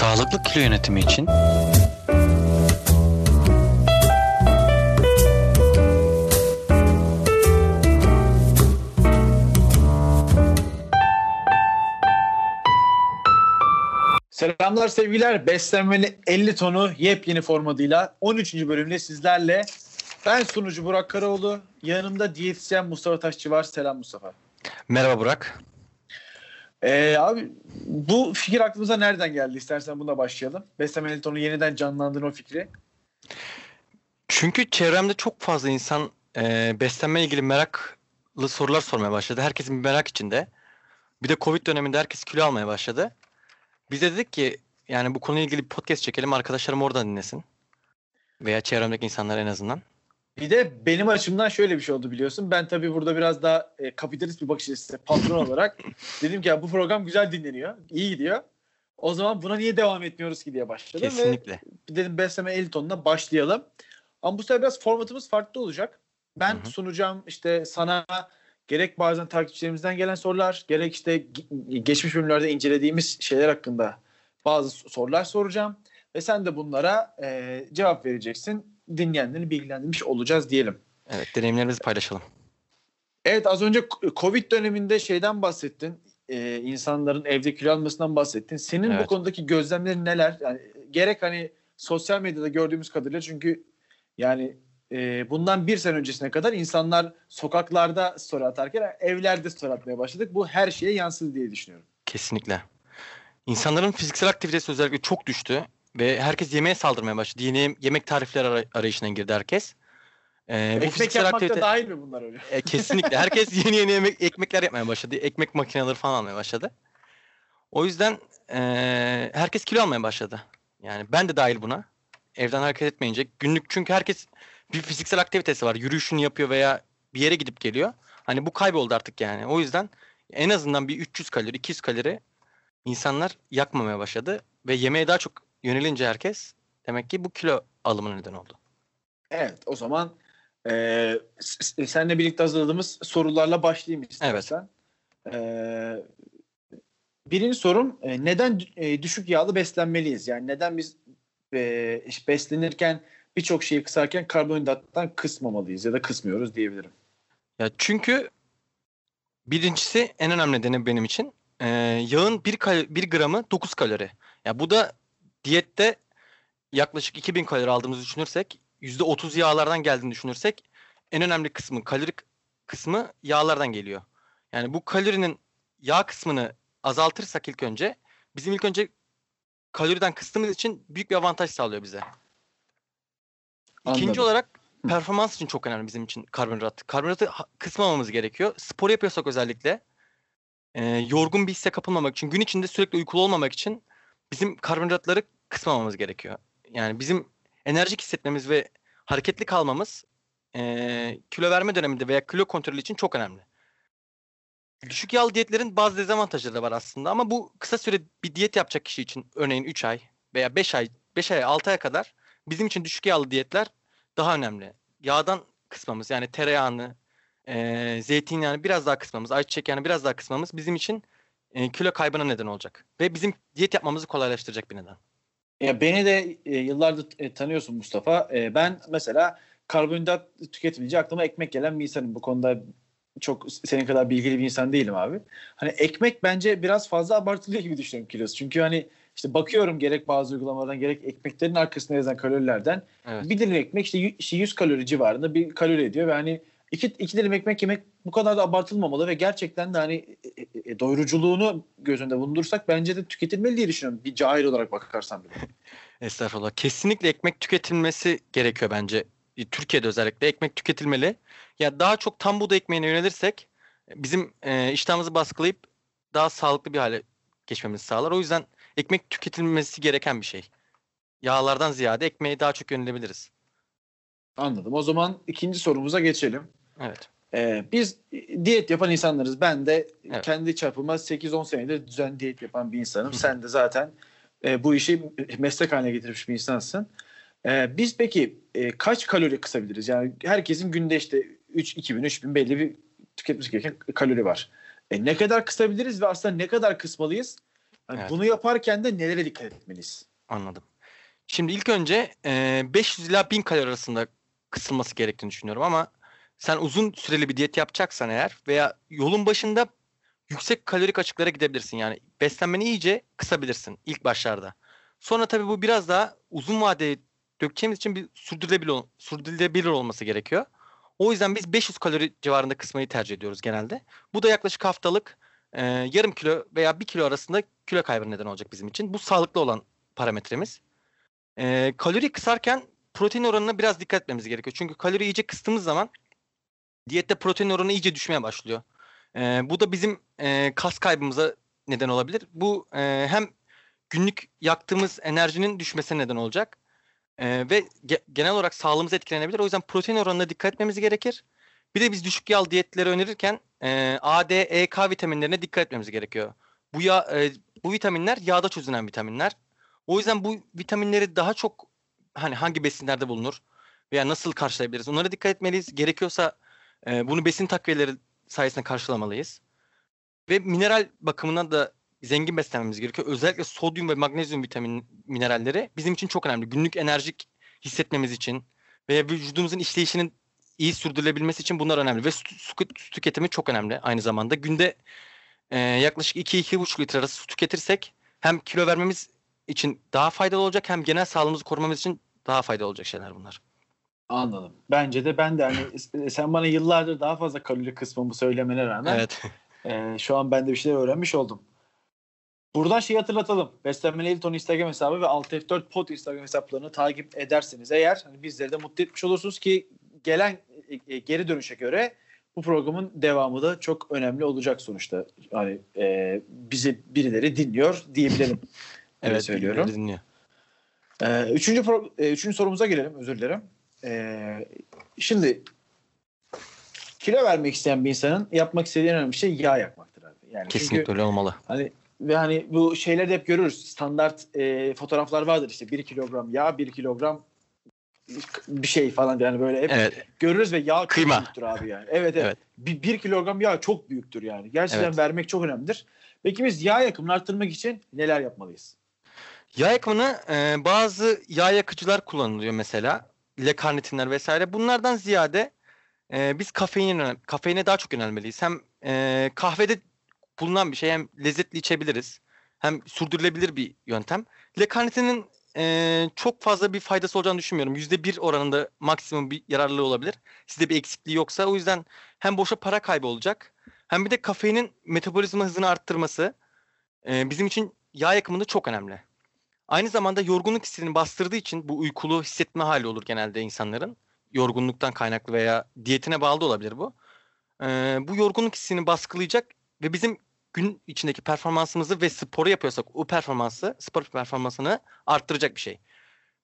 Sağlıklı kilo yönetimi için Selamlar sevgiler. Beslenmenin 50 tonu yepyeni formatıyla 13. bölümde sizlerle ben sunucu Burak Karaoğlu. Yanımda diyetisyen Mustafa Taşçı var. Selam Mustafa. Merhaba Burak. Ee, abi bu fikir aklımıza nereden geldi? İstersen buna başlayalım. Beslenme 50 tonu yeniden canlandırma fikri. Çünkü çevremde çok fazla insan e, beslenme ilgili meraklı sorular sormaya başladı. Herkesin bir merak içinde. Bir de Covid döneminde herkes kilo almaya başladı. Biz de dedik ki yani bu konuyla ilgili bir podcast çekelim. Arkadaşlarım oradan dinlesin. Veya çevremdeki insanlar en azından. Bir de benim açımdan şöyle bir şey oldu biliyorsun. Ben tabii burada biraz daha e, kapitalist bir bakış açısı patron olarak dedim ki ya bu program güzel dinleniyor. iyi gidiyor. O zaman buna niye devam etmiyoruz ki diye başladım. Kesinlikle. Ve dedim besleme 50 tonuna başlayalım. Ama bu sefer biraz formatımız farklı olacak. Ben Hı hı. sunacağım işte sana gerek bazen takipçilerimizden gelen sorular gerek işte ge- geçmiş bölümlerde incelediğimiz şeyler hakkında bazı sorular soracağım. Ve sen de bunlara e, cevap vereceksin. Dinleyenleri bilgilendirmiş olacağız diyelim. Evet deneyimlerimizi paylaşalım. Evet az önce Covid döneminde şeyden bahsettin. Ee, insanların evde kilo almasından bahsettin. Senin bu Evet. konudaki gözlemlerin neler? Yani gerek hani sosyal medyada gördüğümüz kadarıyla çünkü yani e, bundan bir sene öncesine kadar insanlar sokaklarda story atarken evlerde story atmaya başladık. Bu her şeye yansıdı diye düşünüyorum. Kesinlikle. İnsanların fiziksel aktivitesi özellikle çok düştü ve herkes yemeğe saldırmaya başladı. Yeni yemek tarifleri ara- arayışına girdi herkes. Ee, bu Ekmek fiziksel yapmak aktivite da dahil mi bunlar öyle? E, kesinlikle. Herkes yeni yeni yemek, ekmekler yapmaya başladı. Ekmek makineleri falan almaya başladı. O yüzden e, herkes kilo almaya başladı. Yani ben de dahil buna. Evden hareket etmeyince. Günlük çünkü herkes bir fiziksel aktivitesi var. Yürüyüşünü yapıyor veya bir yere gidip geliyor. Hani bu kayboldu artık yani. O yüzden en azından bir 300 kalori, 200 kalori insanlar yakmamaya başladı. Ve yemeğe daha çok yönelince herkes demek ki bu kilo alımına neden oldu. Evet o zaman e, s- seninle birlikte hazırladığımız sorularla başlayayım istersen. E, birinci sorum e, neden e, düşük yağlı beslenmeliyiz? Yani neden biz e, beslenirken birçok şeyi kısarken karbonhidrattan kısmamalıyız ya da kısmıyoruz diyebilirim. Ya çünkü birincisi en önemli nedeni benim için e, yağın 1, kal- 1 gramı 9 kalori. Ya bu da diyette yaklaşık 2000 kalori aldığımızı düşünürsek %30 yağlardan geldiğini düşünürsek en önemli kısmı kalori kısmı yağlardan geliyor. Yani bu kalorinin yağ kısmını azaltırsak ilk önce bizim ilk önce kaloriden kıstığımız için büyük bir avantaj sağlıyor bize. İkinci Anladım. olarak Hı. performans için çok önemli bizim için karbonhidrat. Karbonhidratı kısmamamız gerekiyor. Spor yapıyorsak özellikle e, yorgun bir hisse kapılmamak için, gün içinde sürekli uykulu olmamak için bizim karbonhidratları kısmamamız gerekiyor. Yani bizim enerjik hissetmemiz ve hareketli kalmamız e, kilo verme döneminde veya kilo kontrolü için çok önemli. Düşük yağlı diyetlerin bazı dezavantajları da var aslında ama bu kısa süre bir diyet yapacak kişi için örneğin 3 ay veya 5 ay 5 ay 6 aya kadar bizim için düşük yağlı diyetler daha önemli. Yağdan kısmamız yani tereyağını, e, zeytinyağını biraz daha kısmamız, ayçiçek yağını biraz daha kısmamız bizim için e, kilo kaybına neden olacak. Ve bizim diyet yapmamızı kolaylaştıracak bir neden. Ya beni de e, yıllardır e, tanıyorsun Mustafa. E, ben mesela karbonhidrat tüketilince aklıma ekmek gelen bir insanım. Bu konuda çok senin kadar bilgili bir insan değilim abi. Hani ekmek bence biraz fazla abartılıyor gibi düşünüyorum kilosu. Çünkü hani işte bakıyorum gerek bazı uygulamalardan gerek ekmeklerin arkasında yazan kalorilerden Evet. bir dilim ekmek işte işte 100 kalori civarında bir kalori ediyor ve hani iki, iki dilim ekmek yemek bu kadar da abartılmamalı ve gerçekten de hani e, e, doyuruculuğunu göz önünde bulundursak bence de tüketilmeli diye düşünüyorum. Bir cahil olarak bakarsan bile. Estağfurullah. Kesinlikle ekmek tüketilmesi gerekiyor bence. E, Türkiye'de özellikle ekmek tüketilmeli. Ya daha çok tam buğday ekmeğine yönelirsek e, bizim e, iştahımızı baskılayıp daha sağlıklı bir hale geçmemizi sağlar. O yüzden ekmek tüketilmesi gereken bir şey. Yağlardan ziyade ekmeğe daha çok yönelebiliriz. Anladım. O zaman ikinci sorumuza geçelim. Evet. Ee, biz diyet yapan insanlarız. Ben de Evet. kendi çapıma 8-10 senedir düzen diyet yapan bir insanım. Sen de zaten e, bu işi meslek haline getirmiş bir insansın. Ee, biz peki e, kaç kalori kısabiliriz? Yani herkesin günde işte 3 2000 3000 belli bir tüketmesi gereken kalori var. E, ne kadar kısabiliriz ve aslında ne kadar kısmalıyız? Hani Evet. Bunu yaparken de nelere dikkat etmeliyiz? Anladım. Şimdi ilk önce e, 500 ila 1000 kalori arasında kısılması gerektiğini düşünüyorum ama sen uzun süreli bir diyet yapacaksan eğer veya yolun başında yüksek kalorik açıklara gidebilirsin. Yani beslenmeni iyice kısabilirsin ilk başlarda. Sonra tabii bu biraz daha uzun vadeye dökeceğimiz için bir sürdürülebilir, sürdürülebilir olması gerekiyor. O yüzden biz 500 kalori civarında kısmayı tercih ediyoruz genelde. Bu da yaklaşık haftalık e, yarım kilo veya bir kilo arasında kilo kaybı neden olacak bizim için. Bu sağlıklı olan parametremiz. Ee, kalori kısarken protein oranına biraz dikkat etmemiz gerekiyor. Çünkü kalori iyice kıstığımız zaman diyette protein oranı iyice düşmeye başlıyor. Ee, bu da bizim e, kas kaybımıza neden olabilir. Bu e, hem günlük yaktığımız enerjinin düşmesine neden olacak e, ve ge- genel olarak sağlığımız etkilenebilir. O yüzden protein oranına dikkat etmemiz gerekir. Bir de biz düşük yağlı diyetleri önerirken e, A, D, E, K vitaminlerine dikkat etmemiz gerekiyor. Bu yağ, e, bu vitaminler yağda çözünen vitaminler. O yüzden bu vitaminleri daha çok hani hangi besinlerde bulunur veya nasıl karşılayabiliriz? Onlara dikkat etmeliyiz. Gerekiyorsa e, bunu besin takviyeleri sayesinde karşılamalıyız. Ve mineral bakımından da zengin beslenmemiz gerekiyor. Özellikle sodyum ve magnezyum vitamin mineralleri bizim için çok önemli. Günlük enerjik hissetmemiz için veya vücudumuzun işleyişinin iyi sürdürülebilmesi için bunlar önemli. Ve su, su- su tüketimi çok önemli aynı zamanda. Günde e, yaklaşık 2-2,5 litre arası su tüketirsek hem kilo vermemiz için daha faydalı olacak hem genel sağlığımızı korumamız için daha faydalı olacak şeyler bunlar. Anladım. Bence de ben de hani s- sen bana yıllardır daha fazla kalori kısmımı söylemene rağmen Evet. e, şu an ben de bir şeyler öğrenmiş oldum. Buradan şeyi hatırlatalım. Beslenmeli Elton Instagram hesabı ve 6F4 Pod Instagram hesaplarını takip ederseniz eğer hani bizleri de mutlu etmiş olursunuz ki gelen e, e, geri dönüşe göre bu programın devamı da çok önemli olacak sonuçta. Hani e, bizi birileri dinliyor diyebilirim. Evet. söylüyorum. Dinliyor. Ee, üçüncü, pro- e, üçüncü sorumuza gelelim. Özür dilerim. Ee, şimdi kilo vermek isteyen bir insanın yapmak istediği en önemli şey yağ yakmaktır abi. Yani Kesinlikle çünkü öyle olmalı. hani ve hani bu şeyleri de hep görürüz. Standart e, fotoğraflar vardır işte 1 kilogram yağ, 1 kilogram bir şey falan yani böyle hep Evet. görürüz ve yağ çok Kıyma. büyüktür abi yani. Evet evet. Evet. Bir, bir kilogram yağ çok büyüktür yani. Gerçekten Evet. vermek çok önemlidir. Peki biz yağ yakımını arttırmak için neler yapmalıyız? Yağ yakımını e, bazı yağ yakıcılar kullanılıyor mesela. Lekarnitinler vesaire. Bunlardan ziyade e, biz kafeine, kafeine daha çok yönelmeliyiz. Hem e, kahvede bulunan bir şey hem lezzetli içebiliriz. Hem sürdürülebilir bir yöntem. Lekarnitinin e, çok fazla bir faydası olacağını düşünmüyorum. %1 oranında maksimum bir yararlılığı olabilir. Sizde bir eksikliği yoksa o yüzden hem boşa para kaybı olacak hem bir de kafeinin metabolizma hızını arttırması e, bizim için yağ yakımında çok önemli. Aynı zamanda yorgunluk hissini bastırdığı için bu uykulu hissetme hali olur genelde insanların. Yorgunluktan kaynaklı veya diyetine bağlı olabilir bu. Ee, bu yorgunluk hissini baskılayacak ve bizim gün içindeki performansımızı ve sporu yapıyorsak o performansı, spor performansını arttıracak bir şey.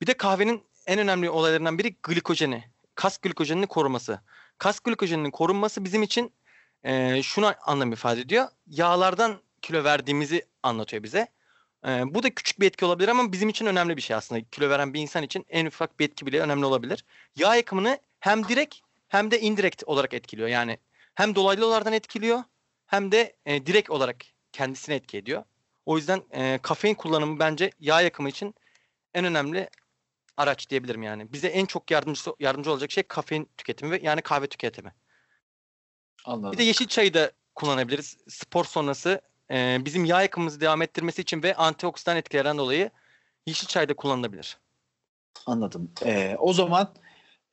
Bir de kahvenin en önemli olaylarından biri glikojeni. Kas glikojenini koruması. Kas glikojeninin korunması bizim için e, şunu anlam ifade ediyor. Yağlardan kilo verdiğimizi anlatıyor bize. Ee, bu da küçük bir etki olabilir ama bizim için önemli bir şey aslında. Kilo veren bir insan için en ufak bir etki bile önemli olabilir. Yağ yakımını hem direkt hem de indirekt olarak etkiliyor. Yani hem dolaylı yollardan etkiliyor hem de e, direkt olarak kendisine etki ediyor. O yüzden e, kafein kullanımı bence yağ yakımı için en önemli araç diyebilirim yani. Bize en çok yardımcı yardımcı olacak şey kafein tüketimi ve yani kahve tüketimi. Anladım. Bir de yeşil çayı da kullanabiliriz. Spor sonrası e, bizim yağ yakımımızı devam ettirmesi için ve antioksidan etkilerden dolayı yeşil çay da kullanılabilir. Anladım. Ee, o zaman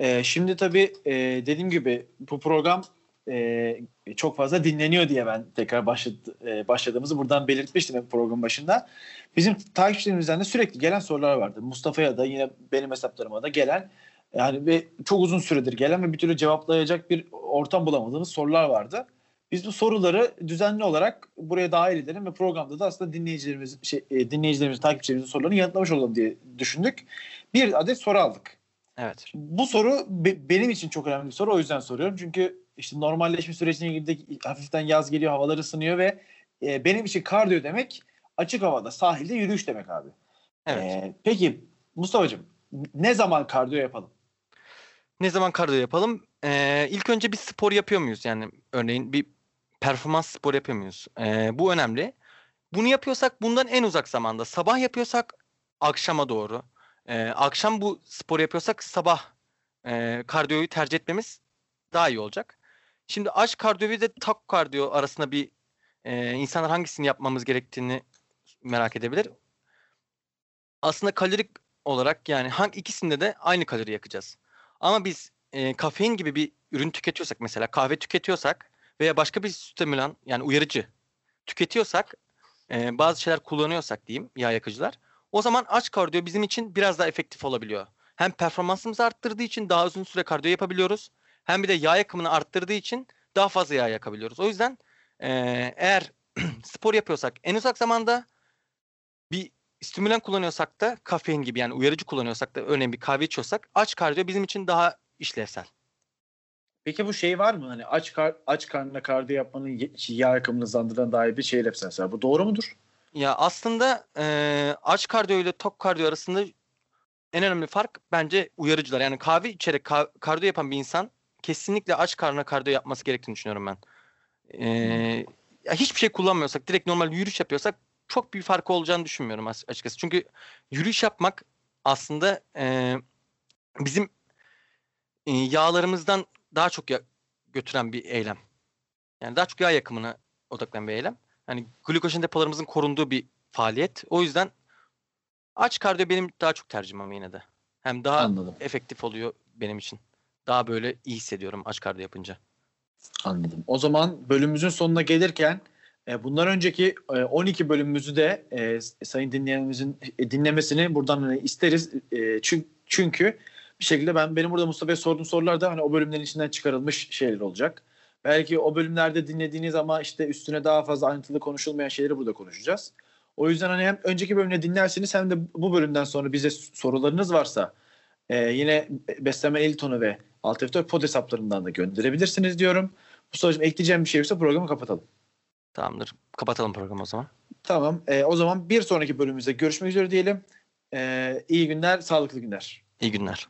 e, şimdi tabii e, dediğim gibi bu program e, çok fazla dinleniyor diye ben tekrar başladı, e, başladığımızı buradan belirtmiştim hep programın başında. Bizim takipçilerimizden de sürekli gelen sorular vardı. Mustafa'ya da yine benim hesaplarıma da gelen yani ve çok uzun süredir gelen ve bir türlü cevaplayacak bir ortam bulamadığımız sorular vardı. Biz bu soruları düzenli olarak buraya dahil edelim ve programda da aslında dinleyicilerimiz, şey, e, dinleyicilerimizin, takipçilerimizin sorularını yanıtlamış olalım diye düşündük. Bir adet soru aldık. Evet. Bu soru be- benim için çok önemli bir soru. O yüzden soruyorum. Çünkü işte normalleşme sürecine girdik. Hafiften yaz geliyor, havalar ısınıyor ve e, benim için kardiyo demek açık havada, sahilde yürüyüş demek abi. Evet. E, peki Mustafa'cığım ne zaman kardiyo yapalım? Ne zaman kardiyo yapalım? Ee, ilk önce bir spor yapıyor muyuz? Yani örneğin bir performans spor yapıyor muyuz? Ee, bu önemli. Bunu yapıyorsak bundan en uzak zamanda. Sabah yapıyorsak akşama doğru. Ee, akşam bu spor yapıyorsak sabah e, kardiyoyu tercih etmemiz daha iyi olacak. Şimdi aç kardiyo ve tak kardiyo arasında bir e, insanlar hangisini yapmamız gerektiğini merak edebilir. Aslında kalorik olarak yani hangi ikisinde de aynı kalori yakacağız. Ama biz e, kafein gibi bir ürün tüketiyorsak mesela kahve tüketiyorsak veya başka bir stimülan yani uyarıcı tüketiyorsak e, bazı şeyler kullanıyorsak diyeyim yağ yakıcılar o zaman aç kardiyo bizim için biraz daha efektif olabiliyor. Hem performansımızı arttırdığı için daha uzun süre kardiyo yapabiliyoruz. Hem bir de yağ yakımını arttırdığı için daha fazla yağ yakabiliyoruz. O yüzden e, eğer spor yapıyorsak en uzak zamanda bir stimülan kullanıyorsak da kafein gibi yani uyarıcı kullanıyorsak da örneğin bir kahve içiyorsak aç kardiyo bizim için daha işlevsel. Peki bu şey var mı? Hani aç kar aç karnına kardiyo yapmanın ye- yağ yakımını hızlandıran dair bir şey mesela. Bu doğru mudur? Ya aslında e, aç kardiyo ile tok kardiyo arasında en önemli fark bence uyarıcılar. Yani kahve içerek ka- kardiyo yapan bir insan kesinlikle aç karnına kardiyo yapması gerektiğini düşünüyorum ben. E, ya hiçbir şey kullanmıyorsak, direkt normal yürüyüş yapıyorsak çok bir farkı olacağını düşünmüyorum as- açıkçası. Çünkü yürüyüş yapmak aslında e, bizim yağlarımızdan daha çok ya- götüren bir eylem. Yani daha çok yağ yakımına odaklanan bir eylem. Hani glikojen depolarımızın korunduğu bir faaliyet. O yüzden aç kardiyo benim daha çok tercihim ama yine de. Hem daha Anladım. efektif oluyor benim için. Daha böyle iyi hissediyorum aç kardiyo yapınca. Anladım. O zaman bölümümüzün sonuna gelirken e, bundan önceki e, 12 bölümümüzü de e, sayın dinleyenimizin e, dinlemesini buradan hani isteriz. E, çünkü bir şekilde ben benim burada Mustafa'ya sorduğum sorular da hani o bölümlerin içinden çıkarılmış şeyler olacak. Belki o bölümlerde dinlediğiniz ama işte üstüne daha fazla ayrıntılı konuşulmayan şeyleri burada konuşacağız. O yüzden hani hem önceki bölümde dinlersiniz hem de bu bölümden sonra bize sorularınız varsa e, yine Beslenme Elton'u ve Alt F4 pod hesaplarından da gönderebilirsiniz diyorum. Mustafa'cığım ekleyeceğim bir şey yoksa programı kapatalım. Tamamdır. Kapatalım programı o zaman. Tamam. E, o zaman bir sonraki bölümümüzde görüşmek üzere diyelim. E, iyi günler, sağlıklı günler. İyi günler.